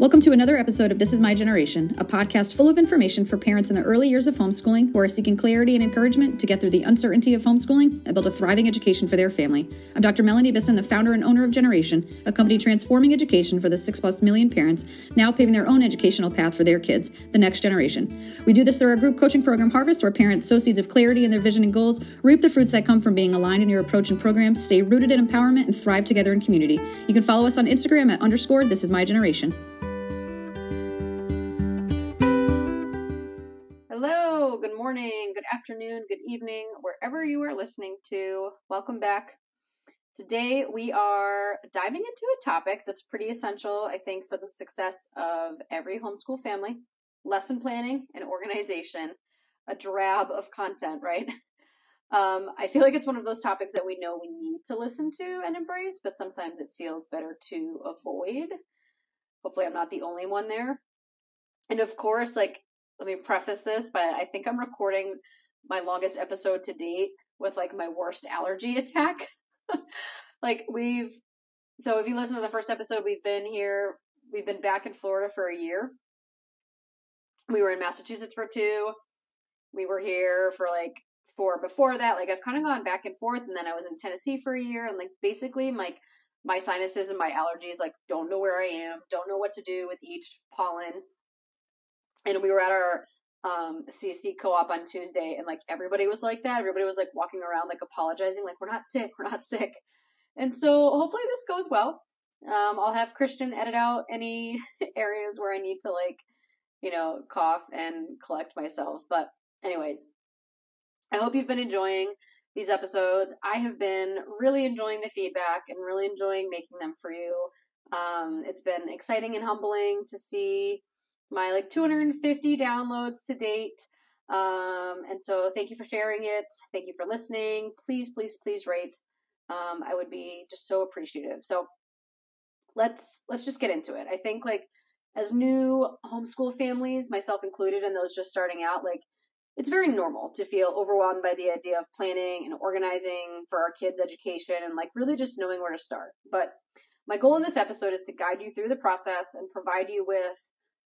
Welcome to another episode of This Is My Generation, a podcast full of information for parents in the early years of homeschooling who are seeking clarity and encouragement to get through the uncertainty of homeschooling and build a thriving education for their family. I'm Dr. Melanie Bisson, the founder and owner of Generation, a company transforming education for the six plus million parents now paving their own educational path for their kids, the next generation. We do this through our group coaching program Harvest, where parents sow seeds of clarity in their vision and goals, reap the fruits that come from being aligned in your approach and programs, stay rooted in empowerment, and thrive together in community. You can follow us on Instagram at underscore This Is My Generation. Good afternoon, good evening, wherever you are listening to. Welcome back. Today we are diving into a topic that's pretty essential, I think, for the success of every homeschool family lesson planning and organization. A drab of content, right? Um, I feel like it's one of those topics that we know we need to listen to and embrace, but sometimes it feels better to avoid. Hopefully, I'm not the only one there. And of course, like let me preface this but I think I'm recording my longest episode to date with like my worst allergy attack. like we've so if you listen to the first episode, we've been here, we've been back in Florida for a year. We were in Massachusetts for two. We were here for like four before that. Like I've kind of gone back and forth and then I was in Tennessee for a year and like basically like my sinuses and my allergies like don't know where I am, don't know what to do with each pollen and we were at our um CC co-op on Tuesday and like everybody was like that. Everybody was like walking around like apologizing like we're not sick, we're not sick. And so hopefully this goes well. Um I'll have Christian edit out any areas where I need to like, you know, cough and collect myself. But anyways, I hope you've been enjoying these episodes. I have been really enjoying the feedback and really enjoying making them for you. Um, it's been exciting and humbling to see my like 250 downloads to date. Um, and so thank you for sharing it. Thank you for listening. Please, please, please rate. Um, I would be just so appreciative. So let's let's just get into it. I think like as new homeschool families, myself included, and those just starting out, like it's very normal to feel overwhelmed by the idea of planning and organizing for our kids' education and like really just knowing where to start. But my goal in this episode is to guide you through the process and provide you with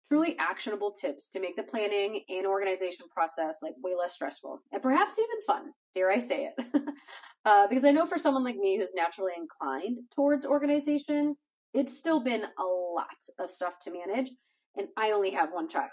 truly actionable tips to make the planning and organization process like way less stressful and perhaps even fun dare i say it. Uh, because i know for someone like me who's naturally inclined towards organization it's still been a lot of stuff to manage and i only have one child.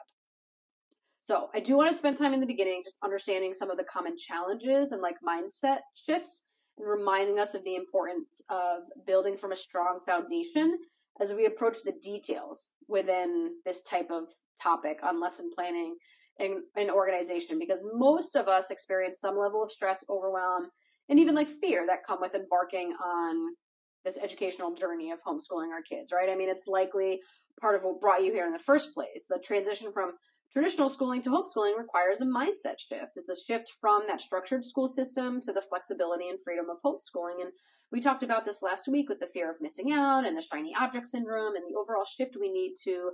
So i do want to spend time in the beginning just understanding some of the common challenges and like mindset shifts and reminding us of the importance of building from a strong foundation as we approach the details within this type of topic on lesson planning and, and organization because most of us experience some level of stress, overwhelm, and even like fear that come with embarking on this educational journey of homeschooling our kids, right? I mean, it's likely part of what brought you here in the first place. The transition from traditional schooling to homeschooling requires a mindset shift. It's a shift from that structured school system to the flexibility and freedom of homeschooling. And we talked about this last week with the fear of missing out and the shiny object syndrome and the overall shift we need to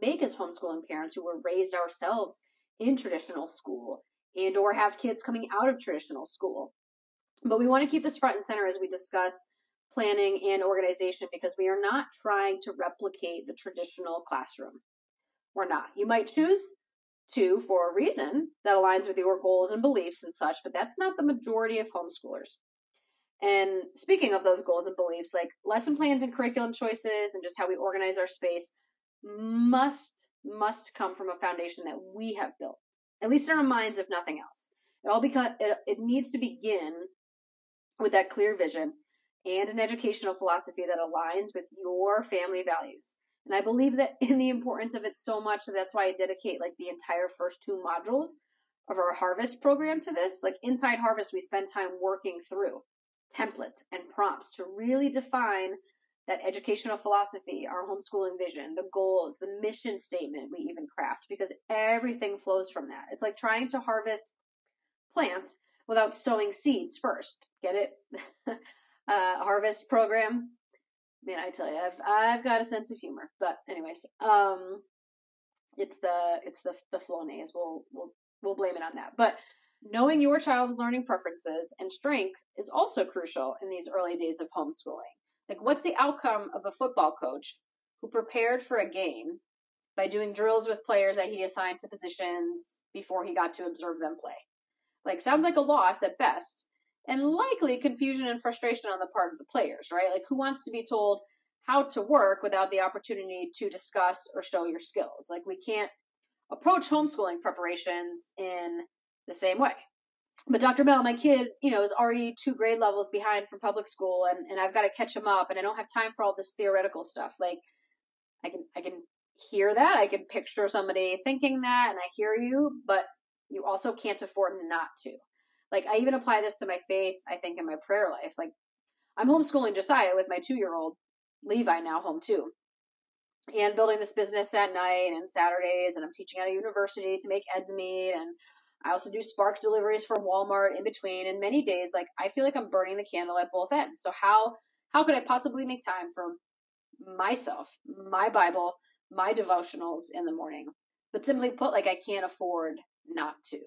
make as homeschooling parents who were raised ourselves in traditional school and or have kids coming out of traditional school. But we want to keep this front and center as we discuss planning and organization because we are not trying to replicate the traditional classroom. We're not. You might choose to for a reason that aligns with your goals and beliefs and such, but that's not the majority of homeschoolers. And speaking of those goals and beliefs, like lesson plans and curriculum choices and just how we organize our space must must come from a foundation that we have built, at least in our minds, if nothing else. It all because it, it needs to begin with that clear vision and an educational philosophy that aligns with your family values. And I believe that in the importance of it so much that that's why I dedicate like the entire first two modules of our harvest program to this. Like inside harvest, we spend time working through templates and prompts to really define that educational philosophy, our homeschooling vision, the goals, the mission statement we even craft, because everything flows from that. It's like trying to harvest plants without sowing seeds first. Get it? uh, harvest program. Man, I tell you, I've I've got a sense of humor. But anyways, um, it's the it's the the Flonase. We'll we'll we'll blame it on that. But Knowing your child's learning preferences and strength is also crucial in these early days of homeschooling. Like, what's the outcome of a football coach who prepared for a game by doing drills with players that he assigned to positions before he got to observe them play. Like, sounds like a loss at best, and likely confusion and frustration on the part of the players, right? Like, who wants to be told how to work without the opportunity to discuss or show your skills? Like, we can't approach homeschooling preparations in the same way. But Dr. Bell, my kid, you know, is already two grade levels behind from public school and, and I've got to catch him up and I don't have time for all this theoretical stuff. Like I can I can hear that. I can picture somebody thinking that and I hear you, but you also can't afford not to. Like I even apply this to my faith, I think in my prayer life. Like I'm homeschooling Josiah with my 2-year-old Levi now home too. And building this business at night and Saturdays and I'm teaching at a university to make ends meet and I also do spark deliveries for Walmart in between and many days like I feel like I'm burning the candle at both ends. So how how could I possibly make time for myself, my Bible, my devotionals in the morning? But simply put like I can't afford not to.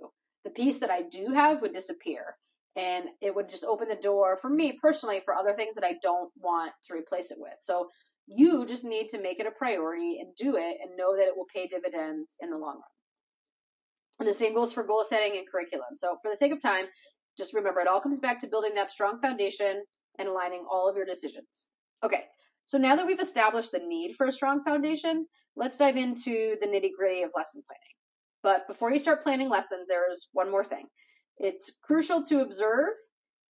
The peace that I do have would disappear and it would just open the door for me personally for other things that I don't want to replace it with. So you just need to make it a priority and do it and know that it will pay dividends in the long run. And the same goes for goal setting and curriculum. So, for the sake of time, just remember it all comes back to building that strong foundation and aligning all of your decisions. Okay, so now that we've established the need for a strong foundation, let's dive into the nitty gritty of lesson planning. But before you start planning lessons, there's one more thing. It's crucial to observe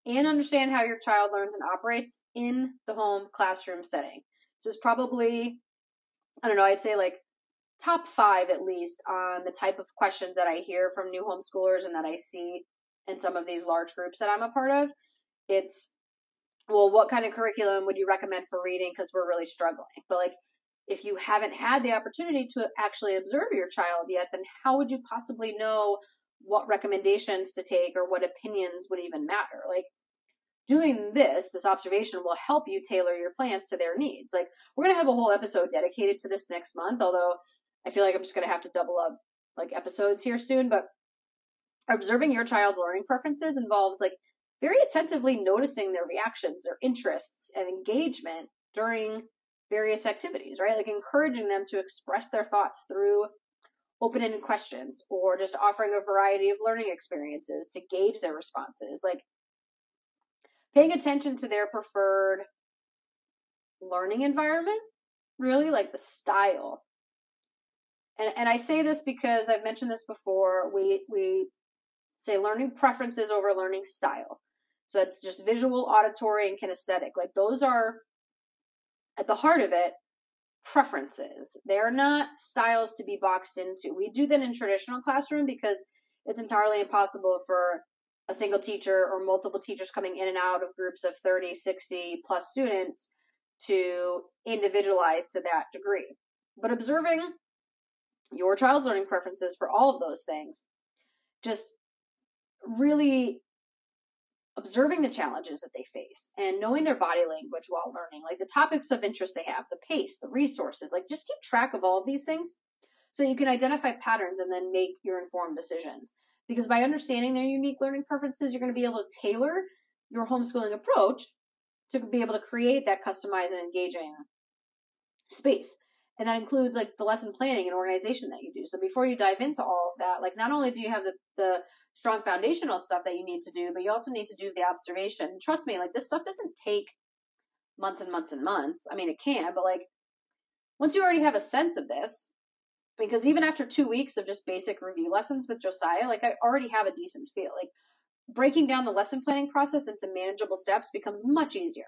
and understand how your child learns and operates in the home classroom setting. This is probably, I don't know, I'd say like top five at least on the type of questions that I hear from new homeschoolers and that I see in some of these large groups that I'm a part of. It's, well, what kind of curriculum would you recommend for reading? Because we're really struggling. But like, if you haven't had the opportunity to actually observe your child yet, then how would you possibly know what recommendations to take or what opinions would even matter? Like, doing this, this observation will help you tailor your plans to their needs. Like, we're going to have a whole episode dedicated to this next month, although I feel like I'm just going to have to double up like episodes here soon, but observing your child's learning preferences involves like very attentively noticing their reactions, their interests, and engagement during various activities, right? Like encouraging them to express their thoughts through open ended questions or just offering a variety of learning experiences to gauge their responses. Like paying attention to their preferred learning environment, really, like the style and, and I say this because I've mentioned this before. We we say learning preferences over learning style. So it's just visual, auditory, and kinesthetic. Like those are at the heart of it preferences. They are not styles to be boxed into. We do that in traditional classroom because it's entirely impossible for a single teacher or multiple teachers coming in and out of groups of 30, 60 plus students to individualize to that degree. But observing your child's learning preferences for all of those things. Just really observing the challenges that they face and knowing their body language while learning, like the topics of interest they have, the pace, the resources, like just keep track of all of these things so you can identify patterns and then make your informed decisions. Because by understanding their unique learning preferences, you're going to be able to tailor your homeschooling approach to be able to create that customized and engaging space. And that includes like the lesson planning and organization that you do. So before you dive into all of that, like not only do you have the, the strong foundational stuff that you need to do, but you also need to do the observation. And trust me, like this stuff doesn't take months and months and months. I mean, it can, but like once you already have a sense of this, because even after two weeks of just basic review lessons with Josiah, like I already have a decent feel. Like breaking down the lesson planning process into manageable steps becomes much easier.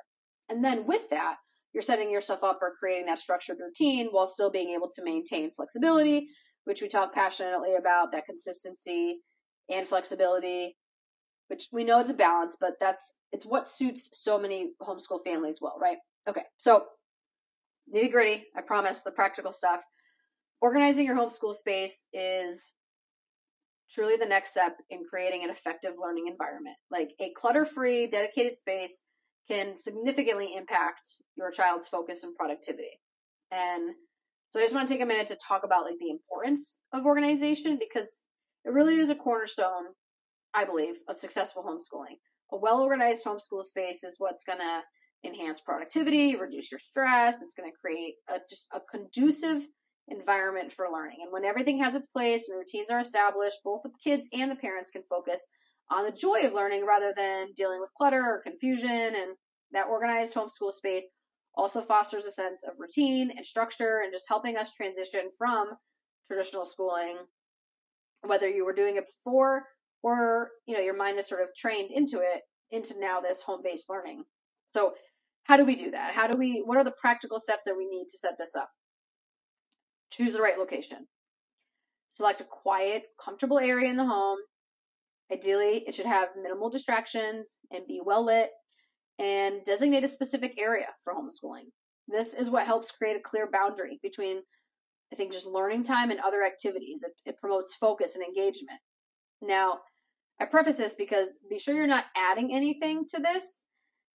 And then with that, you're setting yourself up for creating that structured routine while still being able to maintain flexibility, which we talk passionately about, that consistency and flexibility, which we know it's a balance, but that's it's what suits so many homeschool families well, right? Okay, so nitty gritty, I promise the practical stuff. Organizing your homeschool space is truly the next step in creating an effective learning environment. Like a clutter free, dedicated space can significantly impact your child's focus and productivity. And so I just want to take a minute to talk about like the importance of organization because it really is a cornerstone, I believe, of successful homeschooling. A well organized homeschool space is what's going to enhance productivity, reduce your stress. It's going to create a, just a conducive environment for learning. And when everything has its place and routines are established, both the kids and the parents can focus on the joy of learning rather than dealing with clutter or confusion. And that organized homeschool space also fosters a sense of routine and structure and just helping us transition from traditional schooling, whether you were doing it before or, you know, your mind is sort of trained into it, into now this home based learning. So, how do we do that? How do we, what are the practical steps that we need to set this up? Choose the right location. Select a quiet, comfortable area in the home. Ideally, it should have minimal distractions and be well lit and designate a specific area for homeschooling. This is what helps create a clear boundary between, I think, just learning time and other activities. It, it promotes focus and engagement. Now, I preface this because be sure you're not adding anything to this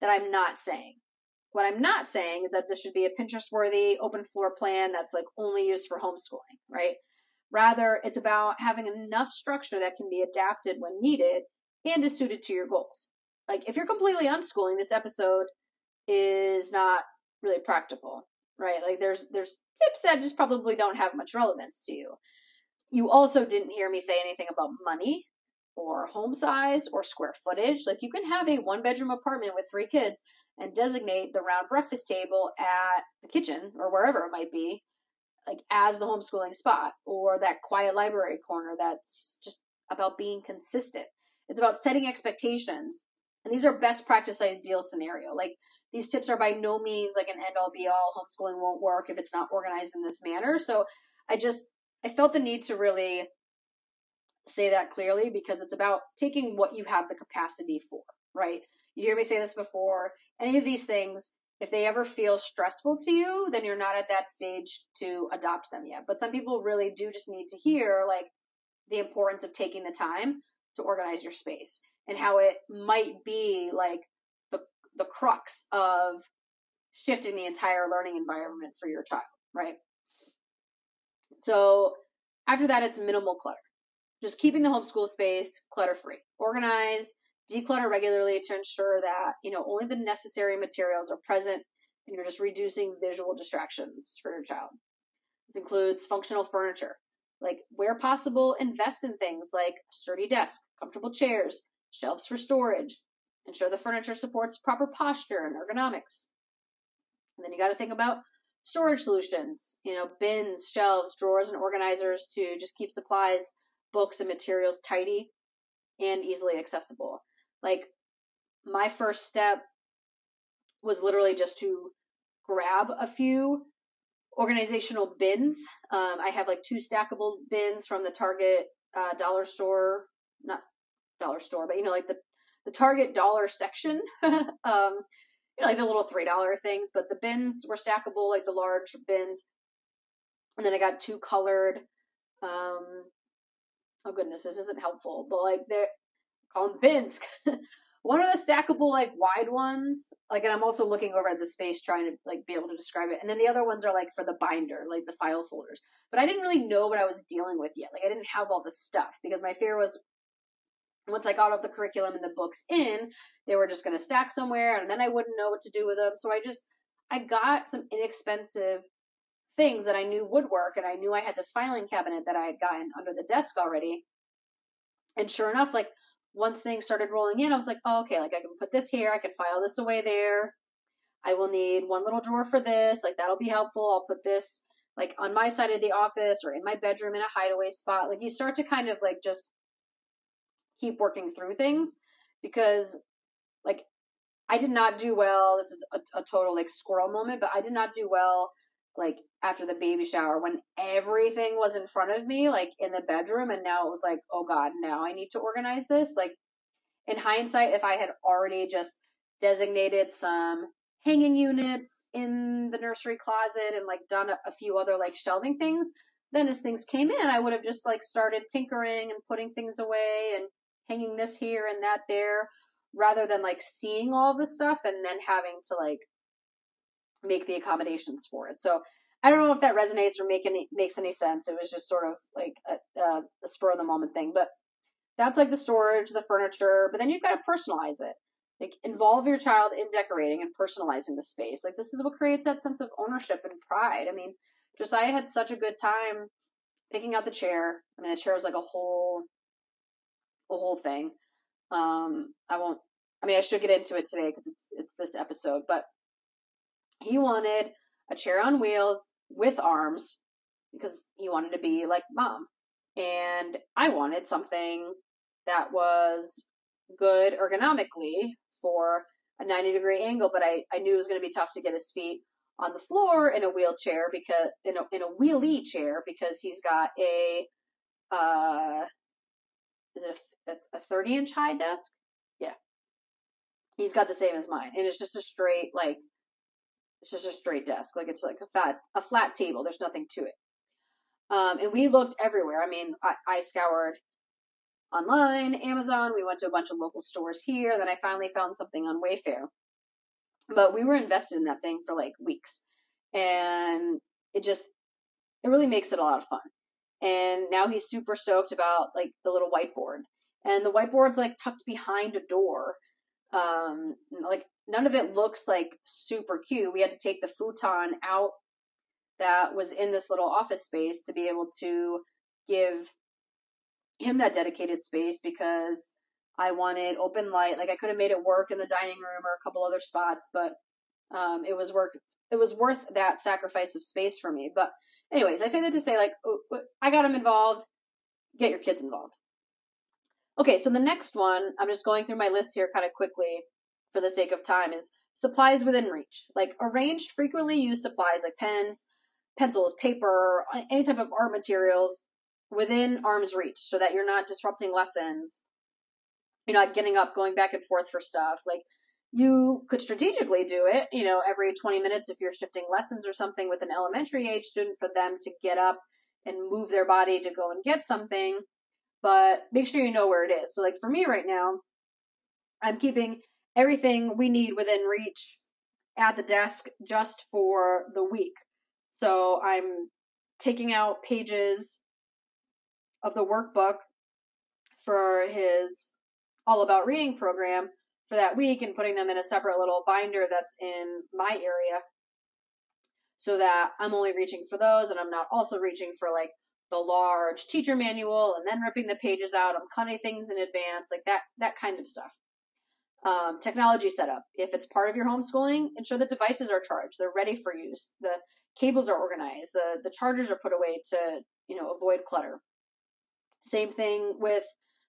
that I'm not saying. What I'm not saying is that this should be a Pinterest worthy open floor plan that's like only used for homeschooling, right? Rather, it's about having enough structure that can be adapted when needed and is suited to your goals. Like, if you're completely unschooling, this episode is not really practical, right? Like, there's there's tips that just probably don't have much relevance to you. You also didn't hear me say anything about money or home size or square footage. Like, you can have a one bedroom apartment with three kids and designate the round breakfast table at the kitchen or wherever it might be like as the homeschooling spot or that quiet library corner that's just about being consistent. It's about setting expectations. And these are best practice ideal scenario. Like these tips are by no means like an end all be all homeschooling won't work if it's not organized in this manner. So i just i felt the need to really say that clearly because it's about taking what you have the capacity for right? You hear me say this before. Any of these things, if they ever feel stressful to you, then you're not at that stage to adopt them yet. But some people really do just need to hear like the importance of taking the time to organize your space and how it might be like the the crux of shifting the entire learning environment for your child, right? So after that, it's minimal clutter. Just keeping the homeschool space clutter free. Organize, declutter regularly to ensure that you know only the necessary materials are present and you're just reducing visual distractions for your child. This includes functional furniture. Like where possible invest in things like a sturdy desk comfortable chairs shelves for storage. Ensure the furniture supports proper posture and ergonomics. And then you got to think about storage solutions you know bins shelves drawers and organizers to just keep supplies books and materials tidy and easily accessible like my first step was literally just to grab a few organizational bins. Um, I have like two stackable bins from the Target uh, dollar store, not dollar store, but you know, like the the Target dollar section. um, you know, like the little three dollar things, but the bins were stackable, like the large bins. And then I got two colored. Um, oh goodness, this isn't helpful, but like they're call them bins. One of the stackable like wide ones, like, and I'm also looking over at the space trying to like be able to describe it. And then the other ones are like for the binder, like the file folders. But I didn't really know what I was dealing with yet. Like I didn't have all the stuff because my fear was once I got all the curriculum and the books in, they were just going to stack somewhere, and then I wouldn't know what to do with them. So I just I got some inexpensive things that I knew would work, and I knew I had this filing cabinet that I had gotten under the desk already. And sure enough, like once things started rolling in, I was like, oh, okay, like I can put this here, I can file this away there. I will need one little drawer for this, like that'll be helpful. I'll put this like on my side of the office or in my bedroom in a hideaway spot. Like you start to kind of like just keep working through things because like I did not do well. This is a, a total like squirrel moment, but I did not do well like after the baby shower when everything was in front of me, like in the bedroom, and now it was like, oh God, now I need to organize this. Like in hindsight, if I had already just designated some hanging units in the nursery closet and like done a, a few other like shelving things, then as things came in, I would have just like started tinkering and putting things away and hanging this here and that there rather than like seeing all the stuff and then having to like make the accommodations for it. So I don't know if that resonates or make any makes any sense. It was just sort of like a, a, a spur of the moment thing, but that's like the storage, the furniture. But then you've got to personalize it. Like involve your child in decorating and personalizing the space. Like this is what creates that sense of ownership and pride. I mean, Josiah had such a good time picking out the chair. I mean, the chair was like a whole, a whole thing. Um, I won't. I mean, I should get into it today because it's it's this episode, but he wanted a chair on wheels with arms because he wanted to be like mom, and I wanted something that was good ergonomically for a 90 degree angle, but I, I knew it was going to be tough to get his feet on the floor in a wheelchair because in a in a wheelie chair because he's got a uh is it a, a 30 inch high desk? Yeah. He's got the same as mine. And it's just a straight like it's just a straight desk. Like it's like a fat a flat table. There's nothing to it. Um and we looked everywhere. I mean, I, I scoured online, Amazon, we went to a bunch of local stores here, then I finally found something on Wayfair but we were invested in that thing for like weeks. And it just, it really makes it a lot of fun. And now he's super stoked about like the little whiteboard. And the whiteboard's like tucked behind a door. Um, like none of it looks like super cute. We had to take the futon out that was in this little office space to be able to give him that dedicated space because I wanted open light. Like I could have made it work in the dining room or a couple other spots, but um, it was work. It was worth that sacrifice of space for me. But anyways, I say that to say like I got him involved. Get your kids involved. Okay, so the next one, I'm just going through my list here kind of quickly for the sake of time, is supplies within reach. Like arranged frequently used supplies like pens, pencils, paper, any type of art materials within arm's reach so that you're not disrupting lessons you're not getting up, going back and forth for stuff. Like you could strategically do it, you know, every 20 minutes if you're shifting lessons or something with an elementary age student for them to get up and move their body to go and get something. But make sure you know where it is. So, like for me right now, I'm keeping everything we need within reach at the desk just for the week. So, I'm taking out pages of the workbook for his all about reading program for that week and putting them in a separate little binder that's in my area so that I'm only reaching for those and I'm not also reaching for like the large teacher manual and then ripping the pages out. I'm cutting things in advance, like that that kind of stuff. Um, technology setup. If it's part of your homeschooling, ensure the devices are charged. They're ready for use. The cables are organized. The the chargers are put away to you know avoid clutter. Same thing with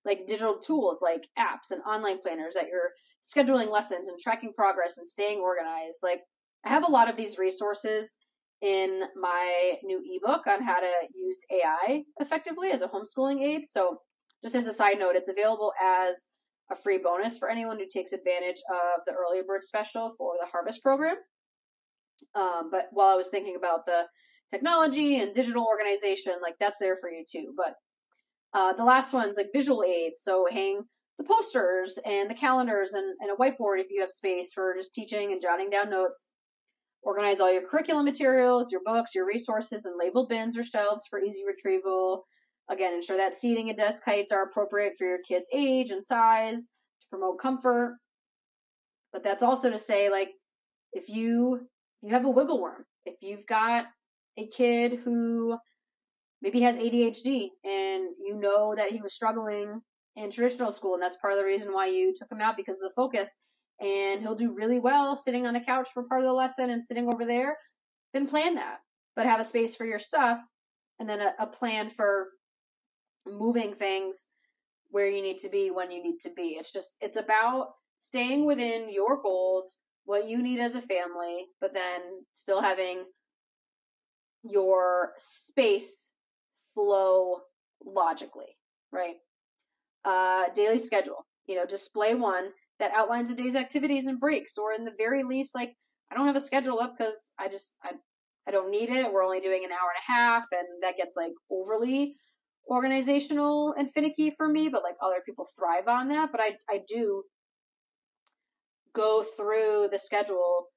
like digital tools like apps and online planners that you're scheduling lessons and tracking progress and staying organized. Like I have a lot of these resources in my new ebook on how to use AI effectively as a homeschooling aid. So just as a side note, it's available as a free bonus for anyone who takes advantage of the early bird special for the harvest program. Um, but while I was thinking about the technology and digital organization, like that's there for you too. But uh, the last one's like visual aids, so hang the posters and the calendars and, and a whiteboard if you have space for just teaching and jotting down notes. Organize all your curriculum materials, your books, your resources, and label bins or shelves for easy retrieval. Again, ensure that seating and desk heights are appropriate for your kid's age and size to promote comfort. But that's also to say, like, if you you have a wiggle worm, if you've got a kid who maybe has ADHD and you know that he was struggling in traditional school and that's part of the reason why you took him out because of the focus and he'll do really well sitting on the couch for part of the lesson and sitting over there then plan that but have a space for your stuff and then a, a plan for moving things where you need to be when you need to be it's just it's about staying within your goals what you need as a family but then still having your space flow logically, right? Uh, daily schedule, you know, display one that outlines the day's activities and breaks, or in the very least, like I don't have a schedule up because I just I I don't need it. We're only doing an hour and a half, and that gets like overly organizational and finicky for me. But like other people thrive on that. But I I do go through the schedule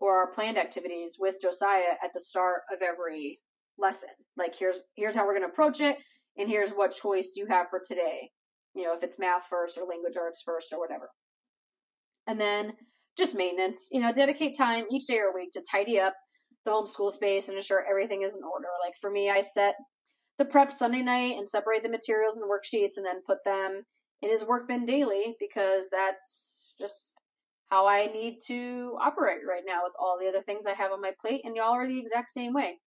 or our planned activities with Josiah at the start of every lesson. Like here's here's how we're going to approach it and here's what choice you have for today. You know, if it's math first or language arts first or whatever. And then just maintenance, you know, dedicate time each day or week to tidy up the homeschool space and ensure everything is in order. Like for me, I set the prep Sunday night and separate the materials and worksheets and then put them in his work bin daily because that's just how I need to operate right now with all the other things I have on my plate, and y'all are the exact same way.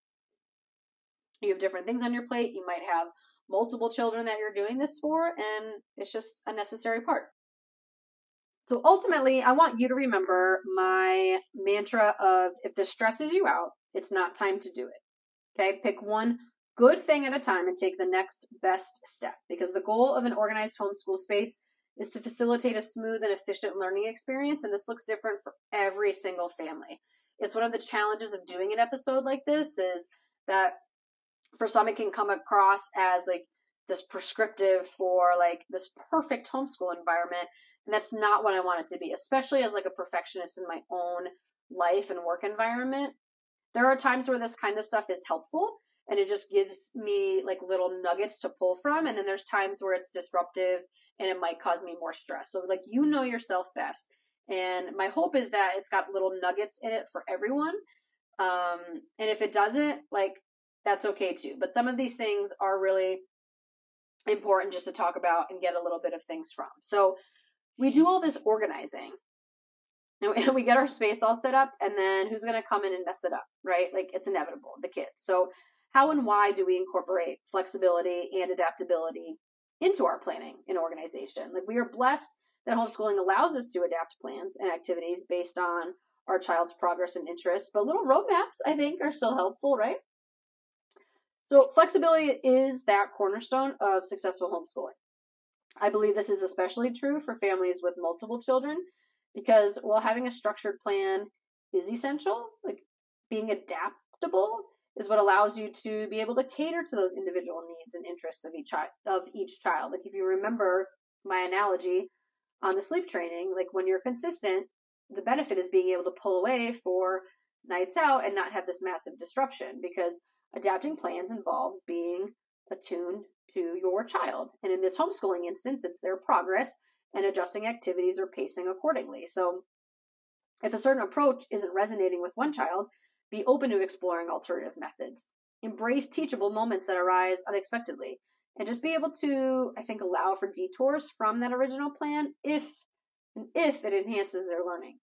You have different things on your plate. You might have multiple children that you're doing this for, and it's just a necessary part. So ultimately, I want you to remember my mantra of if this stresses you out, it's not time to do it. Okay, pick one good thing at a time and take the next best step because the goal of an organized homeschool space is to facilitate a smooth and efficient learning experience, and this looks different for every single family. It's one of the challenges of doing an episode like this is that for some it can come across as like this prescriptive for like this perfect homeschool environment and that's not what i want it to be especially as like a perfectionist in my own life and work environment there are times where this kind of stuff is helpful and it just gives me like little nuggets to pull from and then there's times where it's disruptive and it might cause me more stress. So like you know yourself best. And my hope is that it's got little nuggets in it for everyone. Um and if it doesn't like that's okay too. But some of these things are really important just to talk about and get a little bit of things from. So we do all this organizing. And we get our space all set up and then who's going to come in and mess it up right? Like it's inevitable the kids. So how and why do we incorporate flexibility and adaptability into our planning and organization? Like we are blessed that homeschooling allows us to adapt plans and activities based on our child's progress and interests, but little roadmaps I think are still helpful, right? So flexibility is that cornerstone of successful homeschooling. I believe this is especially true for families with multiple children because while having a structured plan is essential, like being adaptable is what allows you to be able to cater to those individual needs and interests of each child of each child. Like if you remember my analogy on the sleep training, like when you're consistent, the benefit is being able to pull away for nights out and not have this massive disruption because adapting plans involves being attuned to your child. And in this homeschooling instance, it's their progress and adjusting activities or pacing accordingly. So if a certain approach isn't resonating with one child, be open to exploring alternative methods. Embrace teachable moments that arise unexpectedly. And just be able to, I think, allow for detours from that original plan if and if it enhances their learning.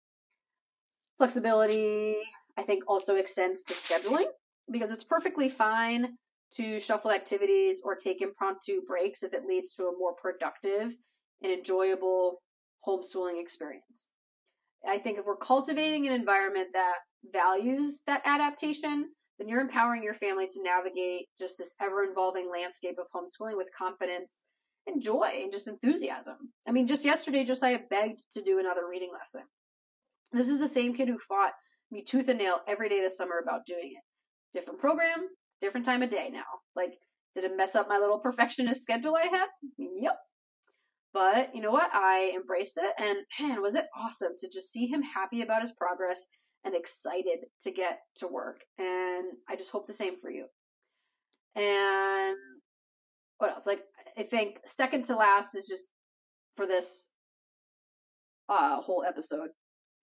Flexibility, I think, also extends to scheduling because it's perfectly fine to shuffle activities or take impromptu breaks if it leads to a more productive and enjoyable homeschooling experience. I think if we're cultivating an environment that values that adaptation, then you're empowering your family to navigate just this ever evolving landscape of homeschooling with confidence and joy and just enthusiasm. I mean, just yesterday, Josiah begged to do another reading lesson. This is the same kid who fought me tooth and nail every day this summer about doing it. Different program, different time of day now. Like, did it mess up my little perfectionist schedule I had? Yep. But you know what? I embraced it, and man, was it awesome to just see him happy about his progress and excited to get to work. And I just hope the same for you. And what else? Like, I think second to last is just for this uh, whole episode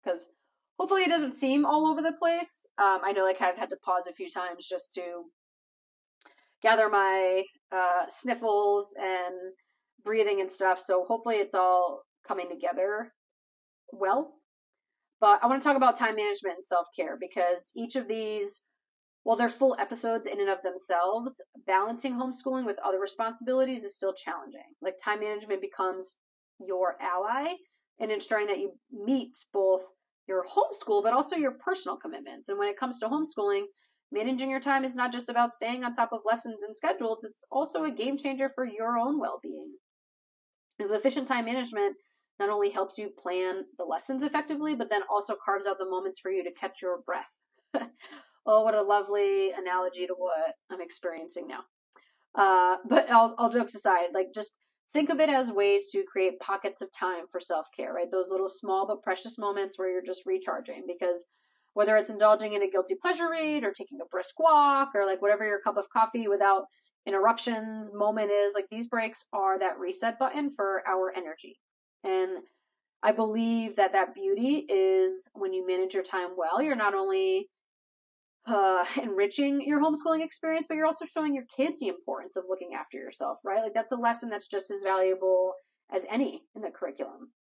because hopefully it doesn't seem all over the place. Um, I know like I've had to pause a few times just to gather my uh, sniffles and breathing and stuff. So hopefully it's all coming together well. But I want to talk about time management and self care because each of these, while they're full episodes in and of themselves, balancing homeschooling with other responsibilities is still challenging. Like time management becomes your ally in ensuring that you meet both your homeschool but also your personal commitments. And when it comes to homeschooling, managing your time is not just about staying on top of lessons and schedules, it's also a game changer for your own well being. Because efficient time management not only helps you plan the lessons effectively, but then also carves out the moments for you to catch your breath. oh, what a lovely analogy to what I'm experiencing now. Uh, but all, all jokes aside, like just think of it as ways to create pockets of time for self care, right? Those little small but precious moments where you're just recharging because whether it's indulging in a guilty pleasure read or taking a brisk walk or like whatever your cup of coffee without interruptions moment is, like these breaks are that reset button for our energy. And I believe that that beauty is when you manage your time well, you're not only uh, enriching your homeschooling experience, but you're also showing your kids the importance of looking after yourself, right? Like that's a lesson that's just as valuable as any in the curriculum.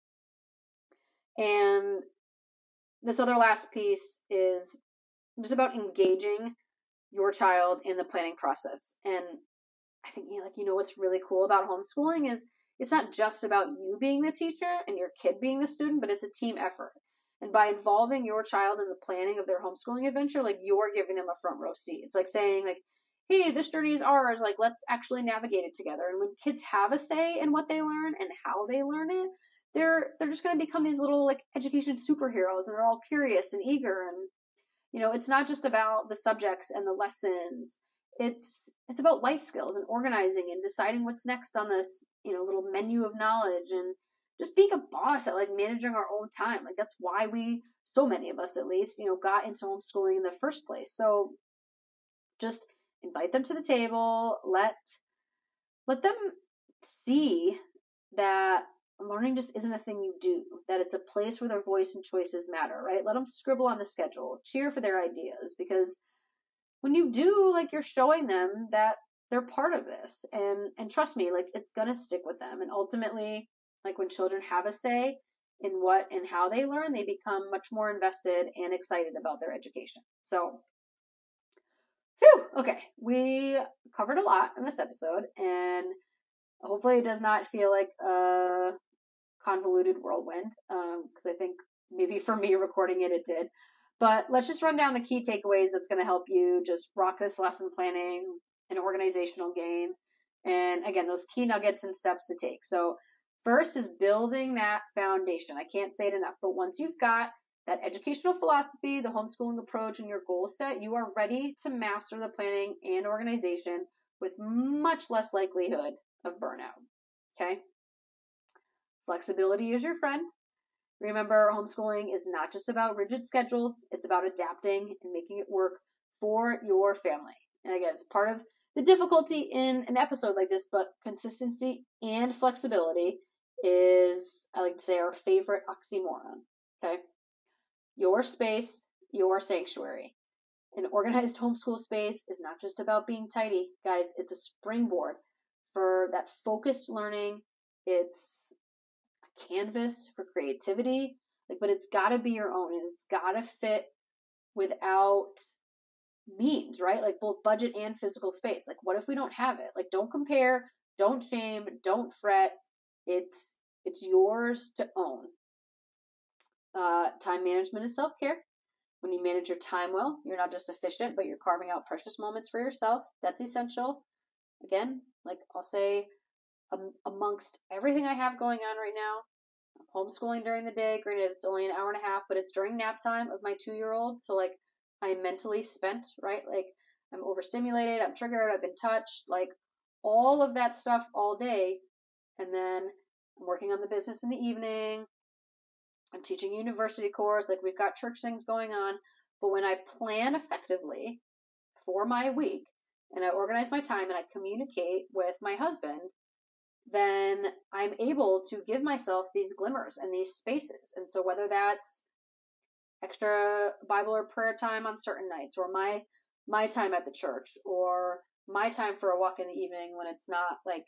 And this other last piece is just about engaging your child in the planning process. And I think you know, like you know what's really cool about homeschooling is it's not just about you being the teacher and your kid being the student, but it's a team effort. And by involving your child in the planning of their homeschooling adventure, like you're giving them a front row seat. It's like saying, like, hey, this journey is ours. Like, let's actually navigate it together. And when kids have a say in what they learn and how they learn it, they're they're just going to become these little like education superheroes, and they're all curious and eager. And you know, it's not just about the subjects and the lessons. It's it's about life skills and organizing and deciding what's next on this you know little menu of knowledge and just being a boss at like managing our own time. Like that's why we, so many of us at least, you know, got into homeschooling in the first place. So just invite them to the table, let let them see that learning just isn't a thing you do, that it's a place where their voice and choices matter, right? Let them scribble on the schedule, cheer for their ideas because when you do, like you're showing them that they're part of this and and trust me, like it's going to stick with them and ultimately like when children have a say in what and how they learn, they become much more invested and excited about their education. So, phew, okay, we covered a lot in this episode, and hopefully it does not feel like a convoluted whirlwind, because um, I think maybe for me recording it, it did. But let's just run down the key takeaways that's going to help you just rock this lesson planning and organizational game. And again, those key nuggets and steps to take. So, First is building that foundation. I can't say it enough, but once you've got that educational philosophy, the homeschooling approach, and your goal set, you are ready to master the planning and organization with much less likelihood of burnout. Okay? Flexibility is your friend. Remember, homeschooling is not just about rigid schedules, it's about adapting and making it work for your family. And again, it's part of the difficulty in an episode like this, but consistency and flexibility is, I like to say, our favorite oxymoron. Okay? Your space, your sanctuary. An organized homeschool space is not just about being tidy, guys, it's a springboard for that focused learning. It's canvas for creativity, like, but it's got to be your own and it's got to fit without means, right? Like both budget and physical space. Like, what if we don't have it? Like, don't compare, don't shame, don't fret. It's it's yours to own. Uh, time management is self care. When you manage your time well, you're not just efficient, but you're carving out precious moments for yourself. That's essential. Again, like I'll say, um, amongst everything I have going on right now, I'm homeschooling during the day. Granted, it's only an hour and a half, but it's during nap time of my two year old. So, like, I'm mentally spent, right? Like, I'm overstimulated, I'm triggered, I've been touched, like, all of that stuff all day. And then I'm working on the business in the evening. I'm teaching university course. Like we've got church things going on. But when I plan effectively for my week and I organize my time and I communicate with my husband, then I'm able to give myself these glimmers and these spaces. And so whether that's extra Bible or prayer time on certain nights or my my time at the church or my time for a walk in the evening when it's not like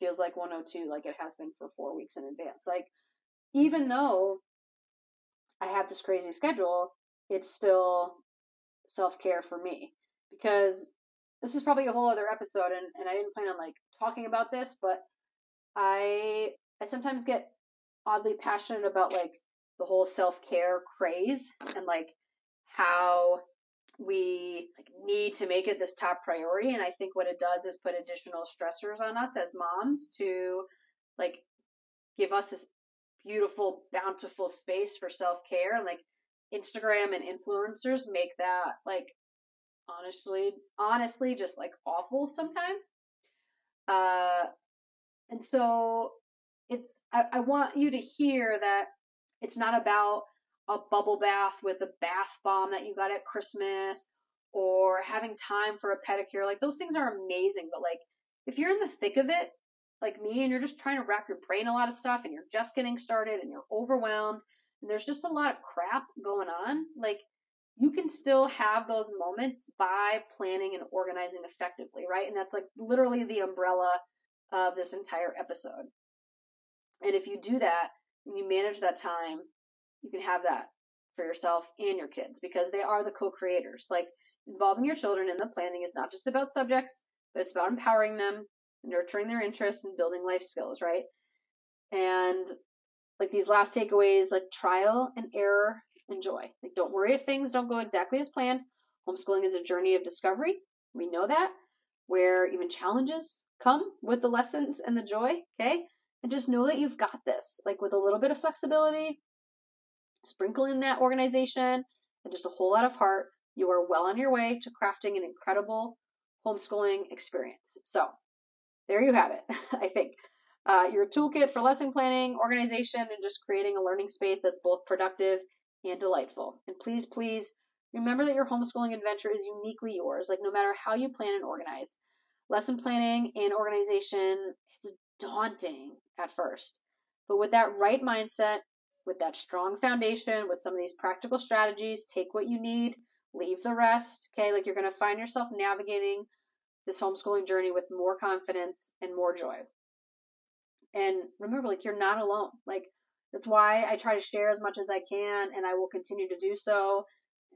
feels like 102 like it has been for four weeks in advance. Like, even though I have this crazy schedule, it's still self care for me because this is probably a whole other episode and, and I didn't plan on like talking about this, but I I sometimes get oddly passionate about like the whole self care craze and like how we like, need to make it this top priority. And I think what it does is put additional stressors on us as moms to like give us this beautiful, bountiful space for self care. And like Instagram and influencers make that like honestly, honestly, just like awful sometimes. Uh, and so it's, I, I want you to hear that it's not about a bubble bath with a bath bomb that you got at Christmas or having time for a pedicure. Like those things are amazing, but like if you're in the thick of it like me and you're just trying to wrap your brain a lot of stuff and you're just getting started and you're overwhelmed and there's just a lot of crap going on, like you can still have those moments by planning and organizing effectively, right? And that's like literally the umbrella of this entire episode. And if you do that and you manage that time, you can have that for yourself and your kids because they are the co creators. Like involving your children in the planning is not just about subjects, but it's about empowering them, nurturing their interests, and building life skills, right? And like these last takeaways, like trial and error and joy. Like don't worry if things don't go exactly as planned. Homeschooling is a journey of discovery. We know that, where even challenges come with the lessons and the joy, okay? And just know that you've got this. Like with a little bit of flexibility, sprinkle in that organization, and just a whole lot of heart, you are well on your way to crafting an incredible homeschooling experience. So, there you have it, I think. Uh, your toolkit for lesson planning, organization, and just creating a learning space that's both productive and delightful. And please, please remember that your homeschooling adventure is uniquely yours. Like, no matter how you plan and organize, lesson planning and organization, it's daunting at first. But with that right mindset, with that strong foundation, with some of these practical strategies, take what you need, leave the rest. Okay, like you're going to find yourself navigating this homeschooling journey with more confidence and more joy. And remember, like, you're not alone. Like, that's why I try to share as much as I can, and I will continue to do so.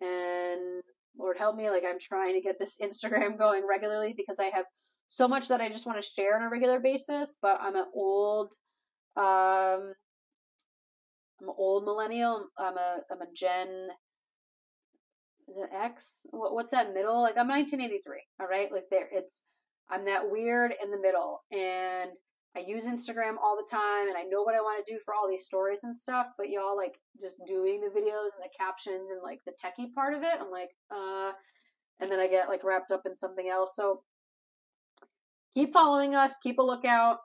And Lord help me, like, I'm trying to get this Instagram going regularly because I have so much that I just want to share on a regular basis. But I'm an old, um, I'm an old millennial. I'm a I'm a Gen. Is it X? What, what's that middle? Like I'm 1983. All right, like there, it's I'm that weird in the middle, and I use Instagram all the time, and I know what I want to do for all these stories and stuff. But y'all like just doing the videos and the captions and like the techie part of it. I'm like, uh, and then I get like wrapped up in something else. So keep following us. Keep a lookout.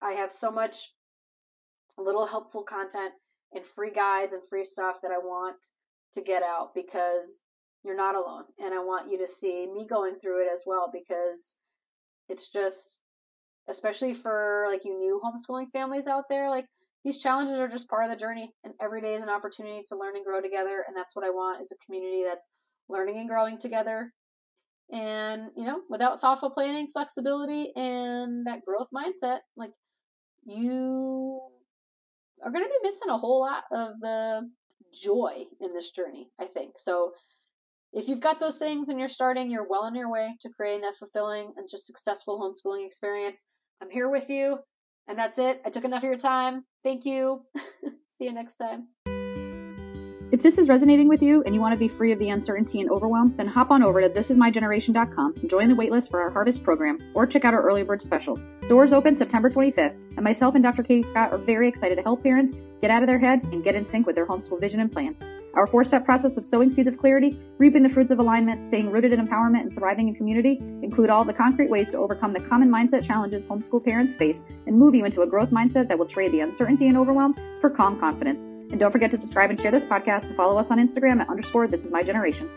I have so much little helpful content and free guides and free stuff that I want to get out because you're not alone. And I want you to see me going through it as well because it's just, especially for like you new homeschooling families out there, like these challenges are just part of the journey and every day is an opportunity to learn and grow together. And that's what I want is a community that's learning and growing together. And, you know, without thoughtful planning, flexibility, and that growth mindset, like you are going to be missing a whole lot of the joy in this journey, I think. So, if you've got those things and you're starting, you're well on your way to creating that fulfilling and just successful homeschooling experience. I'm here with you. And that's it. I took enough of your time. Thank you. See you next time. If this is resonating with you and you want to be free of the uncertainty and overwhelm, then hop on over to thisismygeneration.com join the waitlist for our Harvest program or check out our early bird special. Doors open September 25th, and myself and Dr. Katie Scott are very excited to help parents get out of their head and get in sync with their homeschool vision and plans. Our four step process of sowing seeds of clarity, reaping the fruits of alignment, staying rooted in empowerment, and thriving in community include all the concrete ways to overcome the common mindset challenges homeschool parents face and move you into a growth mindset that will trade the uncertainty and overwhelm for calm confidence. And don't forget to subscribe and share this podcast and follow us on Instagram at underscore this is my generation.